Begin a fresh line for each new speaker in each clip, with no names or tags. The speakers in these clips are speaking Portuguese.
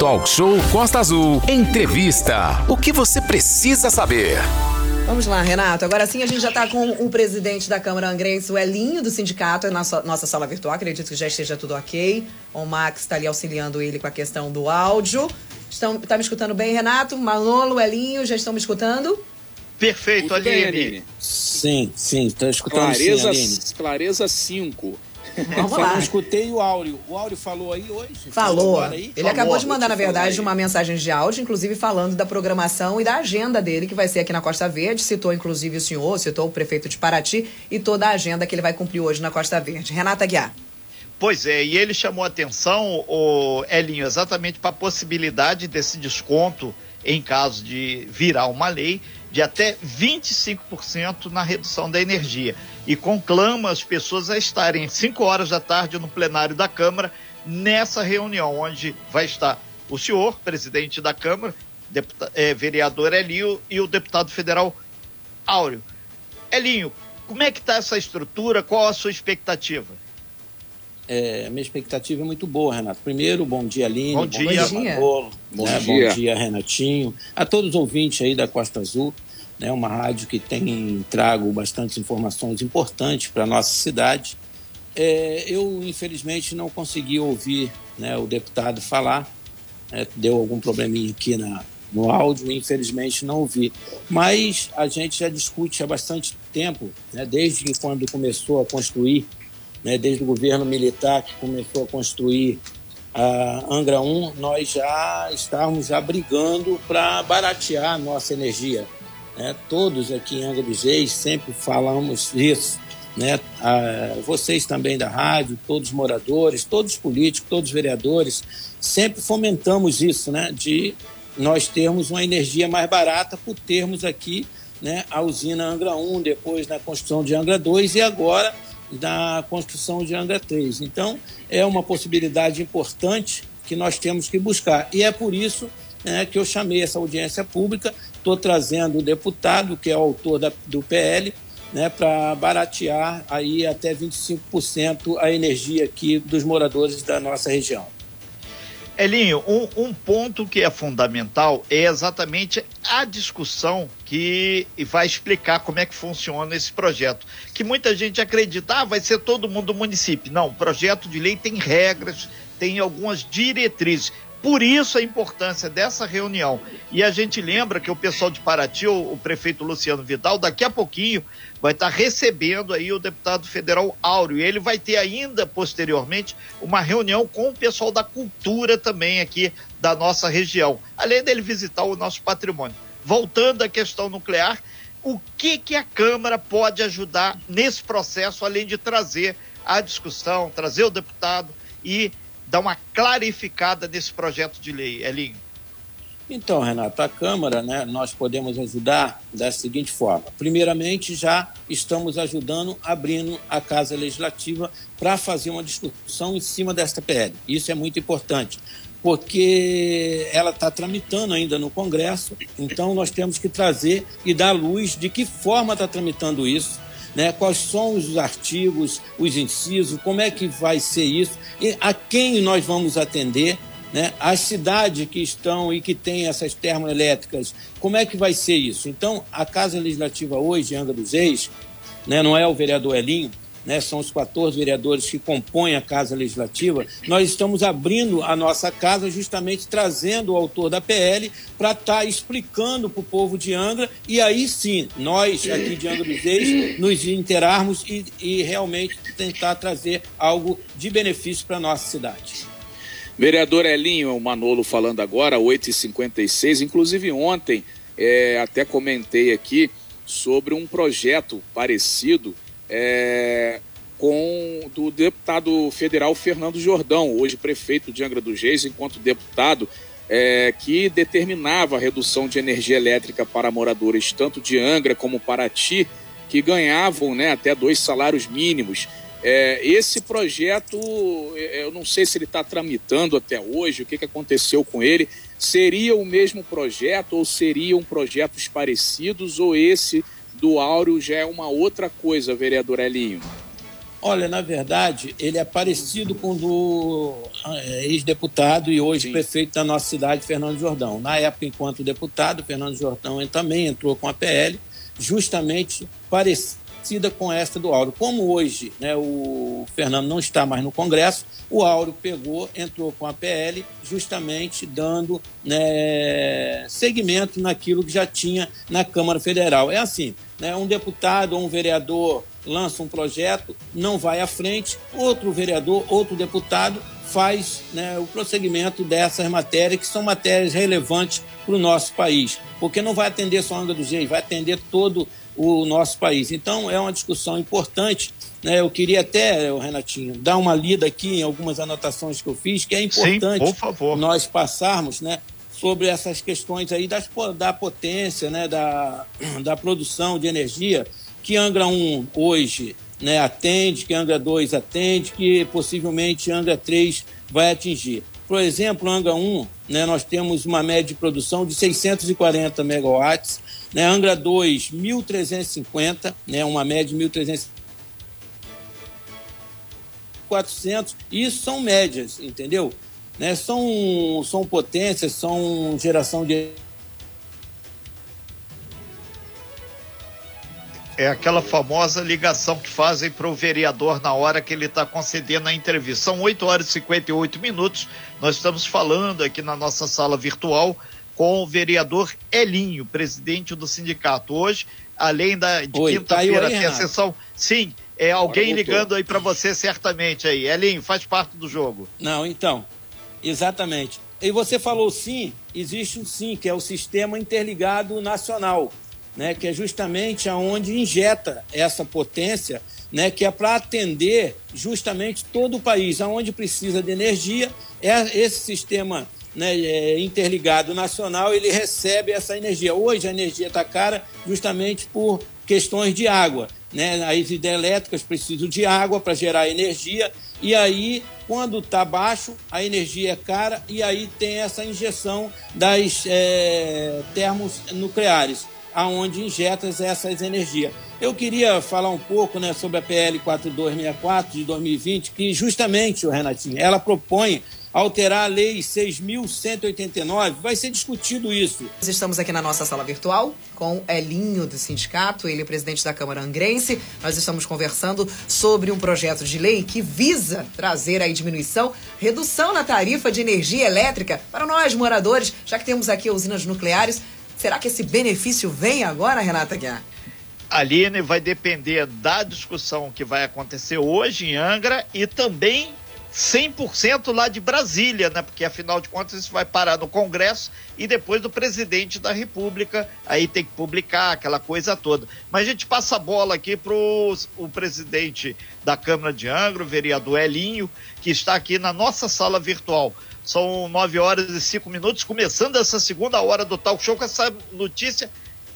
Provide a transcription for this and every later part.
Talk Show Costa Azul. Entrevista. O que você precisa saber?
Vamos lá, Renato. Agora sim a gente já está com o presidente da Câmara Angrense, o Elinho do sindicato, é nossa, nossa sala virtual. Acredito que já esteja tudo ok. O Max está ali auxiliando ele com a questão do áudio. Estão, tá me escutando bem, Renato? Manolo, Elinho, já estão me escutando?
Perfeito, Aline.
Sim, sim, estou escutando
clareza,
sim, Aline.
Clareza 5.
Vamos
Só
lá.
não escutei o Áureo. O Áureo falou aí hoje?
Falou.
agora aí?
Ele acabou de mandar, na
Falou,
verdade,
falou
uma mensagem de áudio, inclusive falando da programação e da agenda dele, que vai ser aqui na Costa Verde. Citou, inclusive, o senhor, citou o prefeito de Paraty e toda a agenda que ele vai cumprir hoje na Costa Verde. Renata Guiar.
Pois é, e ele chamou a atenção, o Elinho, exatamente para a possibilidade desse desconto em caso de virar uma lei de até 25% na redução da energia. E conclama as pessoas a estarem 5 horas da tarde no plenário da Câmara nessa reunião, onde vai estar o senhor, presidente da Câmara, deputa- eh, vereador Elinho e o deputado federal Áureo. Elinho, como é que está essa estrutura? Qual a sua expectativa?
É, a minha expectativa é muito boa, Renato. Primeiro, bom dia, Aline.
Bom dia.
Manolo,
Bom
né?
dia.
Bom dia, Renatinho. A todos os ouvintes aí da Costa Azul, né? uma rádio que tem trago bastantes informações importantes para a nossa cidade. É, eu, infelizmente, não consegui ouvir né, o deputado falar. né? deu algum probleminha aqui na, no áudio, infelizmente não ouvi. Mas a gente já discute há bastante tempo, né, desde que quando começou a construir, né, desde o governo militar que começou a construir a Angra 1, nós já estávamos já brigando para baratear a nossa energia. né? Todos aqui em Angra dos Reis sempre falamos isso. Né? Vocês também da rádio, todos os moradores, todos os políticos, todos os vereadores, sempre fomentamos isso, né? de nós termos uma energia mais barata por termos aqui né, a usina Angra 1, depois na construção de Angra 2 e agora na construção de Angra 3. Então, é uma possibilidade importante que nós temos que buscar. E é por isso né, que eu chamei essa audiência pública, estou trazendo o deputado, que é o autor da, do PL, né, para baratear aí até 25% a energia aqui dos moradores da nossa região.
Elinho, um, um ponto que é fundamental é exatamente a discussão que vai explicar como é que funciona esse projeto. Que muita gente acredita, ah, vai ser todo mundo do município. Não, o projeto de lei tem regras, tem algumas diretrizes. Por isso a importância dessa reunião. E a gente lembra que o pessoal de Paraty, o, prefeito Luciano Vidal, daqui a pouquinho vai estar recebendo aí o deputado federal Áureo. E ele vai ter ainda, posteriormente, uma reunião com o pessoal da cultura também aqui da nossa região, além dele visitar o nosso patrimônio. Voltando à questão nuclear, o que, que a Câmara pode ajudar nesse processo, além de trazer a discussão, trazer o deputado e dar uma clarificada nesse projeto de lei, Elinho?
Então, Renato, a Câmara, né, nós podemos ajudar da seguinte forma. Primeiramente, já estamos ajudando, abrindo a Casa Legislativa para fazer uma discussão em cima desta PL. Isso é muito importante, porque ela está tramitando ainda no Congresso, então nós temos que trazer e dar luz de que forma está tramitando isso, né? quais são os artigos, os incisos, como é que vai ser isso, e a quem nós vamos atender, né? as cidades que estão e que têm essas termoelétricas, como é que vai ser isso? Então, a Casa Legislativa hoje, em Angra dos Reis, né? não é o vereador Elinho, né? são os 14 vereadores que compõem a Casa Legislativa, nós estamos abrindo a nossa casa justamente trazendo o autor da PL para estar explicando para o povo de Angra e aí sim, nós aqui de Angra dos Reis, nos interarmos e, e realmente tentar trazer algo de benefício para a nossa cidade.
Vereador Elinho, o Manolo falando agora, 8h56. Inclusive, ontem é, até comentei aqui sobre um projeto parecido é, com do deputado federal Fernando Jordão, hoje prefeito de Angra dos Reis, enquanto deputado, é, que determinava a redução de energia elétrica para moradores tanto de Angra como Paraty, que ganhavam né, até dois salários mínimos. É, esse projeto, é, eu não sei se ele está tramitando até hoje, o que, que aconteceu com ele. Seria o mesmo projeto ou seriam projetos parecidos ou esse do Áureo já é uma outra coisa, vereador Elinho?
Olha, na verdade, ele é parecido com o do é, ex-deputado e hoje Sim. prefeito da nossa cidade, Fernando Jordão. Na época, enquanto deputado, Fernando Jordão também entrou com a PL, justamente parecida com esta do Áureo. Como hoje né, o Fernando não está mais no Congresso, o Áureo pegou, entrou com a PL, justamente dando né, segmento naquilo que já tinha na Câmara Federal. É assim, né, um deputado ou um vereador lança um projeto, não vai à frente, outro vereador, outro deputado faz né, o prosseguimento dessas matérias, que são matérias relevantes para o nosso país, porque não vai atender só a Angra dos Reis, vai atender todo o nosso país. Então, é uma discussão importante. Né? Eu queria até, Renatinho, dar uma lida aqui em algumas anotações que eu fiz, que é importante
Sim,
nós passarmos né, sobre essas questões aí das, da potência, né, da, da produção de energia que Angra 1 hoje né, atende, que Angra 2 atende, que possivelmente Angra 3 vai atingir. Por exemplo, Angra 1, né, nós temos uma média de produção de 640 megawatts, né, Angra 2, 1.350, né, uma média de 1.350. 400, isso são médias, entendeu? Né, são, são potências, são geração de
É aquela famosa ligação que fazem para o vereador na hora que ele está concedendo a entrevista. São 8 horas e 58 minutos. Nós estamos falando aqui na nossa sala virtual com o vereador Elinho, presidente do sindicato. Hoje, além da de quinta-feira, tem a sessão. Sim, é alguém ligando aí para você certamente aí. Elinho, faz parte do jogo.
Não, então, exatamente. E você falou sim, existe um sim, que é o Sistema Interligado Nacional né, que é justamente aonde injeta essa potência, né, que é para atender justamente todo o país, aonde precisa de energia, é esse sistema né, é, interligado nacional ele recebe essa energia. Hoje a energia está cara justamente por questões de água. Né? As hidrelétricas precisam de água para gerar energia, e aí, quando está baixo, a energia é cara, e aí tem essa injeção das é, termos nucleares aonde injetas essas energias. Eu queria falar um pouco né, sobre a PL 4264 de 2020, que justamente, o Renatinho, ela propõe alterar a lei 6.189, vai ser discutido isso.
Nós estamos aqui na nossa sala virtual com Elinho do sindicato, ele é presidente da Câmara Angrense. Nós estamos conversando sobre um projeto de lei que visa trazer aí diminuição, redução na tarifa de energia elétrica para nós moradores, já que temos aqui usinas nucleares. Será que esse benefício vem agora, Renata Guiar?
Aline, vai depender da discussão que vai acontecer hoje em Angra e também 100% lá de Brasília, né? Porque afinal de contas isso vai parar no Congresso e depois do presidente da República, aí tem que publicar aquela coisa toda. Mas a gente passa a bola aqui para o presidente da Câmara de Angra, o vereador Elinho, que está aqui na nossa sala virtual. São nove horas e cinco minutos, começando essa segunda hora do Talk Show com essa notícia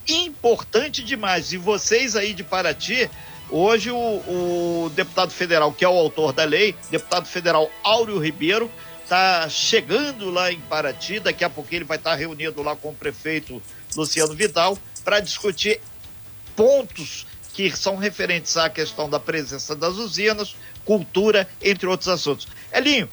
importante demais. E vocês aí de Paraty, hoje o, o deputado federal, que é o autor da lei, deputado federal Áureo Ribeiro, está chegando lá em Paraty. Daqui a pouco ele vai estar reunido lá com o prefeito Luciano Vidal para discutir pontos que são referentes à questão da presença das usinas, cultura, entre outros assuntos. Elinho,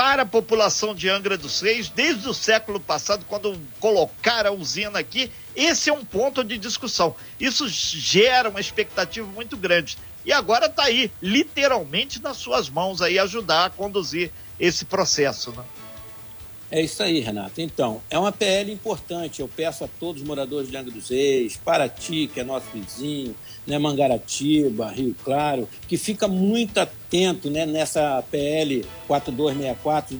para a população de Angra dos Reis desde o século passado, quando colocaram a usina aqui. Esse é um ponto de discussão. Isso gera uma expectativa muito grande. E agora está aí, literalmente nas suas mãos aí, ajudar a conduzir esse processo. Né?
É isso aí, Renato. Então, é uma PL importante. Eu peço a todos os moradores de Angra dos Reis, Paraty, que é nosso vizinho, né, Mangaratiba, Rio Claro, que fica muito atento né, nessa PL 4264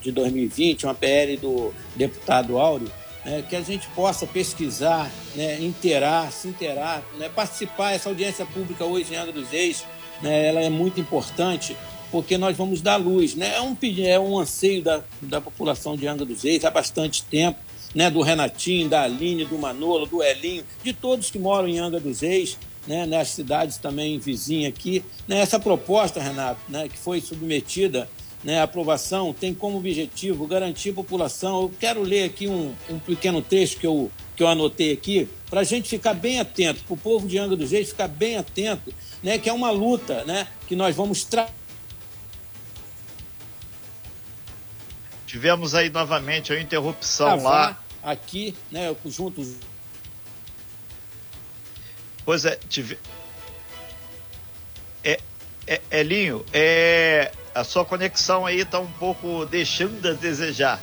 de 2020, uma PL do deputado Áureo, né, que a gente possa pesquisar, né, interar, se interar, né, participar. Essa audiência pública hoje em Angra dos Reis, né, ela é muito importante porque nós vamos dar luz. Né? É, um, é um anseio da, da população de Angra dos Reis há bastante tempo, né? do Renatinho, da Aline, do Manolo, do Elinho, de todos que moram em Angra dos Reis, né? nas cidades também vizinhas aqui. Né? Essa proposta, Renato, né? que foi submetida né, aprovação tem como objetivo garantir a população. Eu quero ler aqui um, um pequeno texto que eu, que eu anotei aqui, para a gente ficar bem atento, para o povo de Angra dos Reis ficar bem atento, né, que é uma luta né, que nós vamos trazer.
Tivemos aí novamente a interrupção lá.
Aqui, né, juntos.
Pois é, tive... é, é, Elinho, é, a sua conexão aí está um pouco deixando a desejar.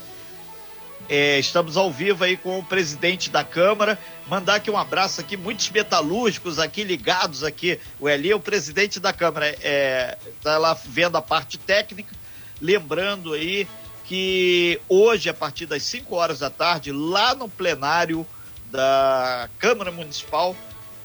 É, estamos ao vivo aí com o presidente da Câmara. Mandar aqui um abraço aqui, muitos metalúrgicos aqui ligados aqui. O Eli é o presidente da Câmara, está é, tá lá vendo a parte técnica. Lembrando aí que hoje, a partir das 5 horas da tarde, lá no plenário da Câmara Municipal,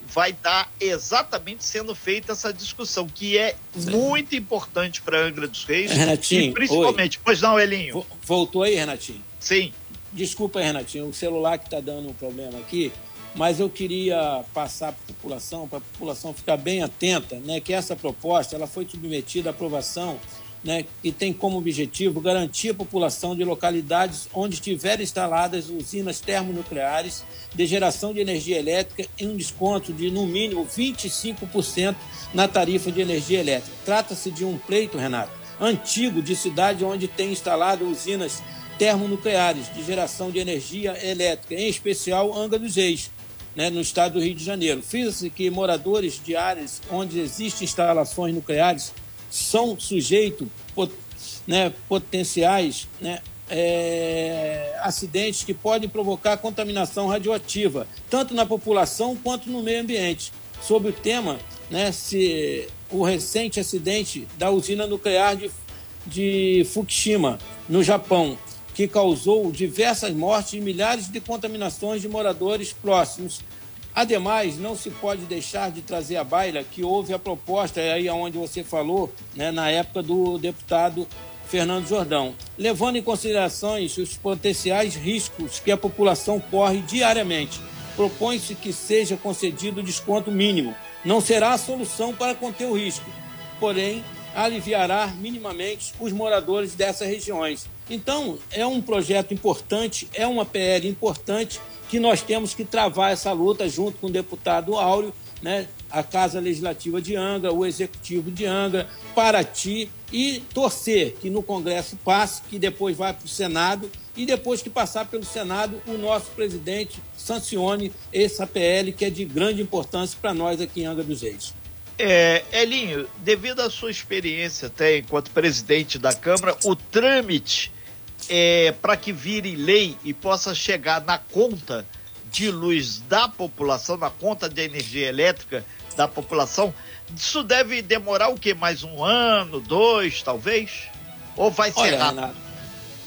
vai estar exatamente sendo feita essa discussão, que é Sim. muito importante para Angra dos Reis.
Renatinho,
e principalmente. Oi. Pois não, Elinho?
Voltou aí, Renatinho?
Sim.
Desculpa Renatinho, o celular que está dando um problema aqui, mas eu queria passar para a população, para a população ficar bem atenta, né, que essa proposta ela foi submetida à aprovação né, e tem como objetivo garantir a população de localidades onde estiverem instaladas usinas termonucleares de geração de energia elétrica em um desconto de, no mínimo, 25% na tarifa de energia elétrica. Trata-se de um pleito, Renato, antigo de cidade onde tem instalado usinas termonucleares de geração de energia elétrica, em especial Anga dos Reis, né, no estado do Rio de Janeiro. Fiz que moradores de áreas onde existem instalações nucleares são sujeitos né, potenciais né, é, acidentes que podem provocar contaminação radioativa, tanto na população quanto no meio ambiente. Sobre o tema, né, se o recente acidente da usina nuclear de, de Fukushima, no Japão, que causou diversas mortes e milhares de contaminações de moradores próximos Ademais, não se pode deixar de trazer à baila que houve a proposta, é aí onde você falou, né, na época do deputado Fernando Jordão, levando em considerações os potenciais riscos que a população corre diariamente. Propõe-se que seja concedido desconto mínimo. Não será a solução para conter o risco, porém aliviará minimamente os moradores dessas regiões. Então, é um projeto importante, é uma PL importante que nós temos que travar essa luta junto com o deputado Áureo, né, a Casa Legislativa de Angra, o Executivo de Angra, Paraty e torcer que no Congresso passe, que depois vai para o Senado e depois que passar pelo Senado, o nosso presidente sancione essa PL que é de grande importância para nós aqui em Angra dos Reis.
É, Elinho, devido à sua experiência até enquanto presidente da Câmara, o trâmite é, para que vire lei e possa chegar na conta de luz da população, na conta de energia elétrica da população, isso deve demorar o quê? Mais um ano, dois, talvez? Ou vai ser
olha,
rápido?
Renato,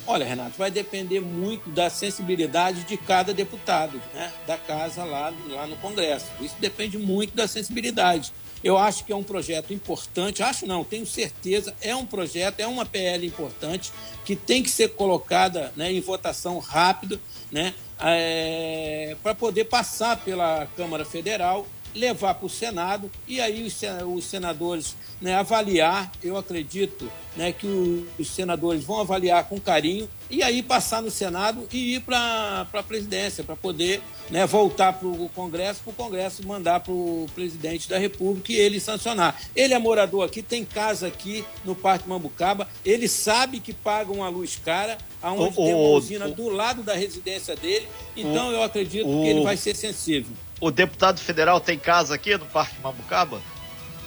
olha, Renato, vai depender muito da sensibilidade de cada deputado, né? Da casa lá, lá no Congresso. Isso depende muito da sensibilidade. Eu acho que é um projeto importante, acho não, tenho certeza, é um projeto, é uma PL importante que tem que ser colocada né, em votação rápido, né, é, para poder passar pela Câmara Federal levar para o Senado e aí os, senadores né, avaliar, eu acredito né, que os senadores vão avaliar com carinho e aí passar no Senado e ir para a presidência, para poder né, voltar para o Congresso, para o Congresso mandar para o presidente da República e ele sancionar. Ele é morador aqui, tem casa aqui no Parque Mambucaba, ele sabe que paga uma luz cara, aonde tem uma usina do lado da residência dele, então eu acredito que ele vai ser sensível
o deputado federal tem casa aqui no Parque Mambucaba?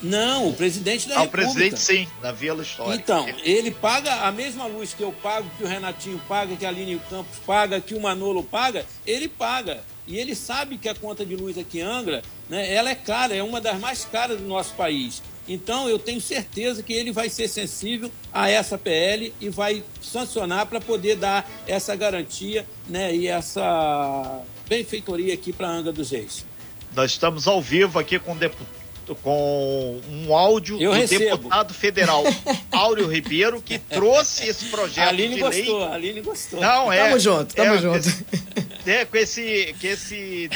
Não, o presidente da
ah,
República.
o presidente sim, na Vila Histórica.
Então, ele paga a mesma luz que eu pago, que o Renatinho paga, que a Aline Campos paga, que o Manolo paga, ele paga. E ele sabe que a conta de luz aqui em Angra, né, ela é cara, é uma das mais caras do nosso país. Então, eu tenho certeza que ele vai ser sensível a essa PL e vai sancionar para poder dar essa garantia né, e essa benfeitoria aqui para Angra dos Reis.
Nós estamos ao vivo aqui com, com um áudio
Eu
do
recebo.
deputado federal Áureo Ribeiro, que trouxe esse projeto
a Aline
de
gostou,
lei.
A Aline gostou.
Não, é,
tamo junto, tamo
é,
junto.
É, com esse, que esse,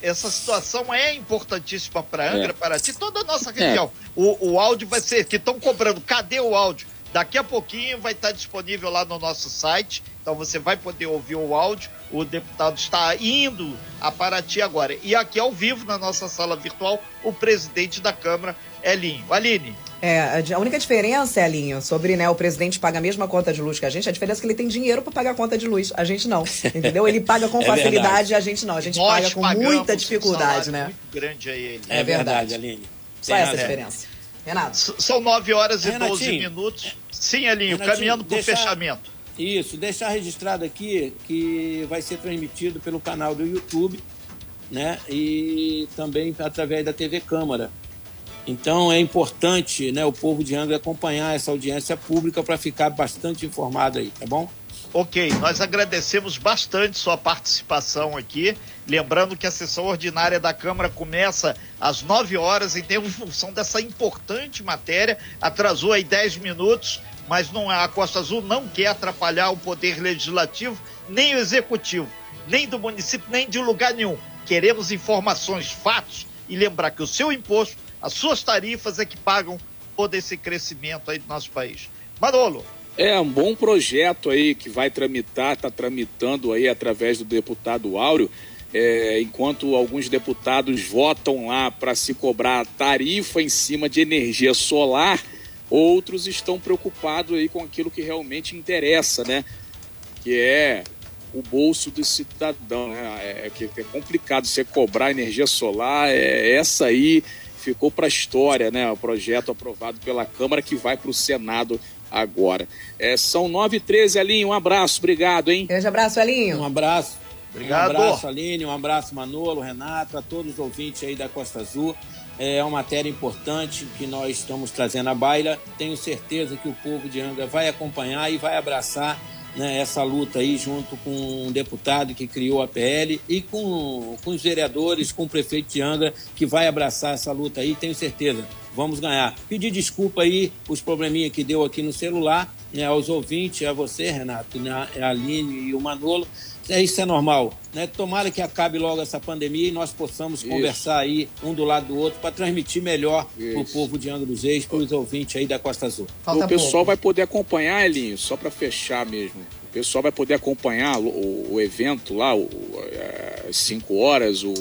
essa situação é importantíssima para Angra, é. para ti, toda a nossa região. É. O, o áudio vai ser que estão cobrando. Cadê o áudio? Daqui a pouquinho vai estar disponível lá no nosso site, então você vai poder ouvir o áudio. O deputado está indo a Paraty agora. E aqui ao vivo, na nossa sala virtual, o presidente da Câmara, Elinho. Aline.
É, a única diferença, Elinho, sobre né, o presidente paga a mesma conta de luz que a gente, a diferença é que ele tem dinheiro para pagar a conta de luz. A gente não. Entendeu? Ele paga com
É
facilidade
verdade.
a gente não. A gente
Nós
paga com muita
um
dificuldade,
salário
né?
Muito grande a ele.
É,
É
verdade,
verdade.
Aline.
Só
Tem
essa diferença. Renato.
S- São 9 horas e 12
Renatinho.
minutos. Sim, Elinho,
Renatinho,
caminhando para o fechamento.
Isso, deixar registrado aqui que vai ser transmitido pelo canal do YouTube, né? E também através da TV Câmara. Então é importante, né, o povo de Angra acompanhar essa audiência pública para ficar bastante informado aí, tá bom?
Ok, nós agradecemos bastante sua participação aqui. Lembrando que a sessão ordinária da Câmara começa às 9 horas e tem em função dessa importante matéria, atrasou aí 10 minutos, mas não a Costa Azul não quer atrapalhar o poder legislativo, nem o executivo, nem do município, nem de lugar nenhum. Queremos informações, fatos e lembrar que o seu imposto, as suas tarifas é que pagam todo esse crescimento aí do nosso país. Manolo,
É um bom projeto aí que vai tramitar, está tramitando aí através do deputado Áureo, é, enquanto alguns deputados votam lá para se cobrar tarifa em cima de energia solar, outros estão preocupados aí com aquilo que realmente interessa, né? Que é o bolso do cidadão, né? É, que é complicado você cobrar energia solar, é essa aí ficou para a história, né? O projeto aprovado pela Câmara que vai para o Senado agora. É, são 9 e 13 Alinho, um abraço, obrigado, hein?
Grande abraço, Elinho.
Um abraço.
Obrigado.
Um abraço, Aline, um abraço, Manolo, Renato, a todos os ouvintes aí da Costa Azul. É uma matéria importante que nós estamos trazendo à baila. Tenho certeza que o povo de Angra vai acompanhar e vai abraçar né, essa luta aí junto com um deputado que criou a PL e com, com os vereadores, com o prefeito de Angra, que vai abraçar essa luta aí, tenho certeza. Vamos ganhar. Pedir desculpa aí os probleminha que deu aqui no celular, né, aos ouvintes, a você, Renato, né, a Aline e o Manolo. É, isso é normal. Né? Tomara que acabe logo essa pandemia e nós possamos
Isso.
conversar aí um do lado do outro para transmitir melhor para o povo de Angra dos Reis, para os ouvintes aí da Costa Azul.
Falta
o pessoal
pouco.
vai poder acompanhar, Elinho, só para fechar mesmo. O pessoal vai poder acompanhar o, o- evento lá, o, é, às 5 horas, o,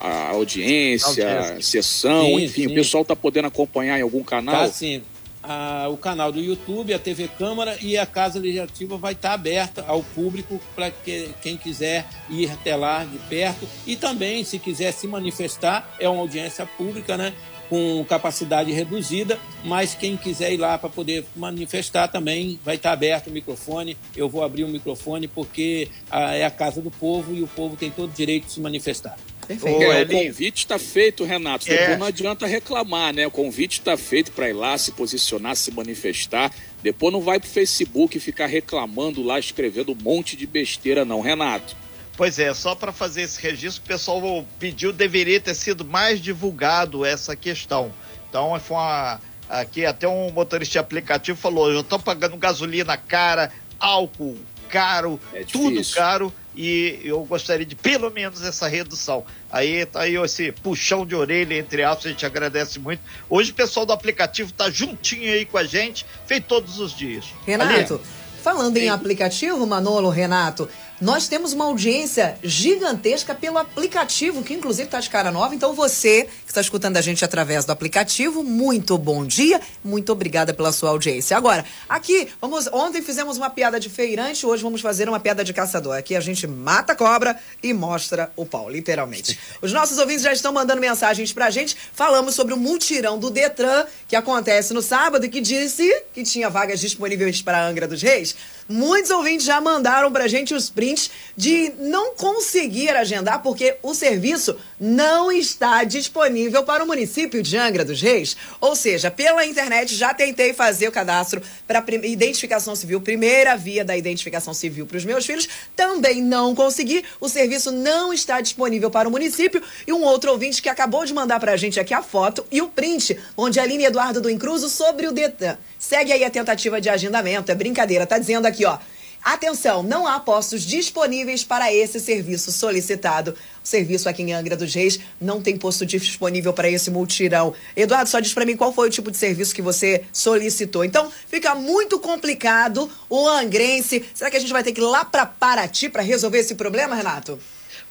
a audiência, a sessão,
Sim,
enfim,
sim.
o pessoal tá podendo acompanhar em algum canal.
Tá sim. A- o canal do YouTube, a TV Câmara e a Casa Legislativa vai estar aberta ao público para que quem quiser ir até lá de perto e também se quiser se manifestar é uma audiência pública, né? Com capacidade reduzida, mas quem quiser ir lá para poder manifestar também vai estar aberto o microfone. Eu vou abrir o microfone porque ah, é a casa do povo e o povo tem todo o direito de se manifestar.
Perfeito.
É, o
Elinho.
convite está feito, Renato.
É.
Depois não adianta reclamar, né? O convite está feito para ir lá se posicionar, se manifestar. Depois não vai pro Facebook ficar reclamando lá, escrevendo um monte de besteira, não, Renato.
Pois é, só para fazer esse registro, o pessoal pediu, deveria ter sido mais divulgado essa questão. Então, foi uma, aqui até um motorista de aplicativo falou, eu estou pagando gasolina cara, álcool caro,
É
tudo caro, e eu gostaria de pelo menos essa redução. Aí tá aí esse puxão de orelha, entre aspas, a gente agradece muito. Hoje o pessoal do aplicativo tá juntinho aí com a gente, feito todos os dias.
Renato, falando em
Sim.
aplicativo, Manolo, Renato, nós temos uma audiência gigantesca pelo aplicativo, que inclusive está de cara nova. Então você que está escutando a gente através do aplicativo, muito bom dia, muito obrigada pela sua audiência. Agora, aqui, vamos. Ontem fizemos uma piada de feirante, hoje vamos fazer uma piada de caçador. Aqui a gente mata a cobra e mostra o pau, literalmente. Os nossos ouvintes já estão mandando mensagens pra gente. Falamos sobre o multirão do Detran, que acontece no sábado e que disse que tinha vagas disponíveis para Angra dos Reis. Muitos ouvintes já mandaram pra gente os prints de não conseguir agendar porque o serviço não está disponível para o município de Angra dos Reis. Ou seja, pela internet já tentei fazer o cadastro para identificação civil, primeira via da identificação civil para os meus filhos, também não consegui. O serviço não está disponível para o município e um outro ouvinte que acabou de mandar pra gente aqui a foto e o print, onde a Aline Eduardo do Incruso sobre o Detan. Segue aí a tentativa de agendamento, é brincadeira, tá dizendo aqui, ó. Atenção, não há postos disponíveis para esse serviço solicitado. o serviço aqui em Angra dos Reis não tem posto disponível para esse multirão. Eduardo, só diz para mim qual foi o tipo de serviço que você solicitou. Então, fica muito complicado o angrense. Será que a gente vai ter que ir lá para Paraty para resolver esse problema, Renato?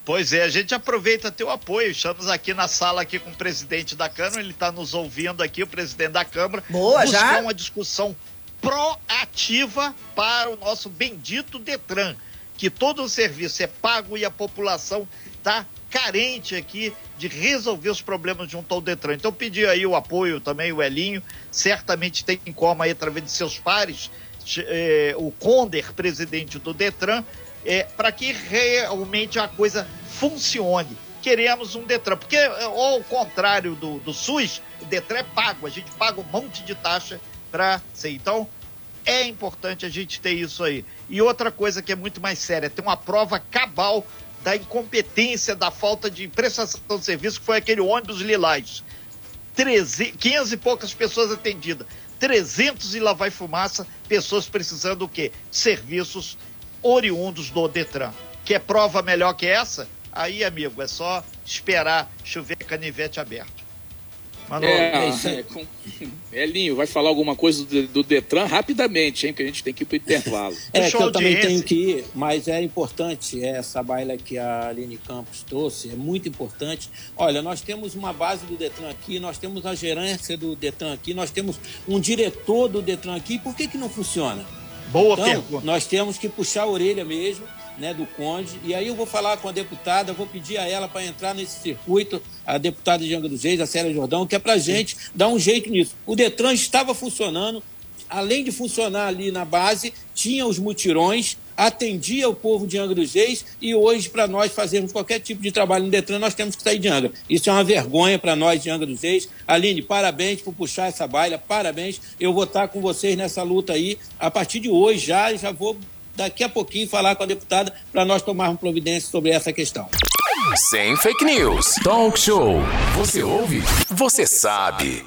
Pois é, a gente aproveita teu apoio. Estamos aqui na sala aqui com o presidente da Câmara, ele está nos ouvindo aqui, o presidente da Câmara.
Boa,
buscar
já.
uma discussão proativa para o nosso bendito Detran, que todo o serviço é pago e a população está carente aqui de resolver os problemas junto ao Detran. Então pedir aí o apoio também, o Elinho, certamente tem como aí através de seus pares, eh, o Conder, presidente do Detran, é, para que realmente a coisa funcione. Queremos um Detran, porque ao contrário do, do SUS, o Detran é pago, a gente paga um monte de taxa ser. Então, é importante a gente ter isso aí. E outra coisa que é muito mais séria, tem uma prova cabal da incompetência, da falta de prestação de serviço, que foi aquele ônibus lilás. 13, 500 e poucas pessoas atendidas. 300 e lá vai fumaça, pessoas precisando do quê? Serviços oriundos do Detran. Quer prova melhor que essa? Aí, amigo, é só esperar chover canivete aberto.
Manolo, é, é, com... Elinho, vai falar alguma coisa do, do, Detran rapidamente, hein? Que a gente tem que ir para o intervalo.
é, que eu também tenho que ir, mas é importante essa baila que a Aline Campos trouxe, é muito importante. Olha, nós temos uma base do Detran aqui, nós temos a gerência do Detran aqui, nós temos um diretor do Detran aqui, por que, que não funciona?
Boa
então,
pergunta.
Nós temos que puxar a orelha mesmo. Né, do Conde, e aí eu vou falar com a deputada, vou pedir a ela para entrar nesse circuito, a deputada de Angra dos Reis, a Célia Jordão, que é para gente dar um jeito nisso. O Detran estava funcionando, além de funcionar ali na base, tinha os mutirões, atendia o povo de Angra dos Reis e hoje, para nós fazermos qualquer tipo de trabalho no Detran, nós temos que sair de Angra. Isso é uma vergonha para nós de Angra dos Reis. Aline, parabéns por puxar essa baila, parabéns. Eu vou estar com vocês nessa luta aí a partir de hoje já, já vou daqui a pouquinho falar com a deputada para nós tomarmos providência sobre essa questão.
Sem fake news. Talk show. Você ouve? Você sabe.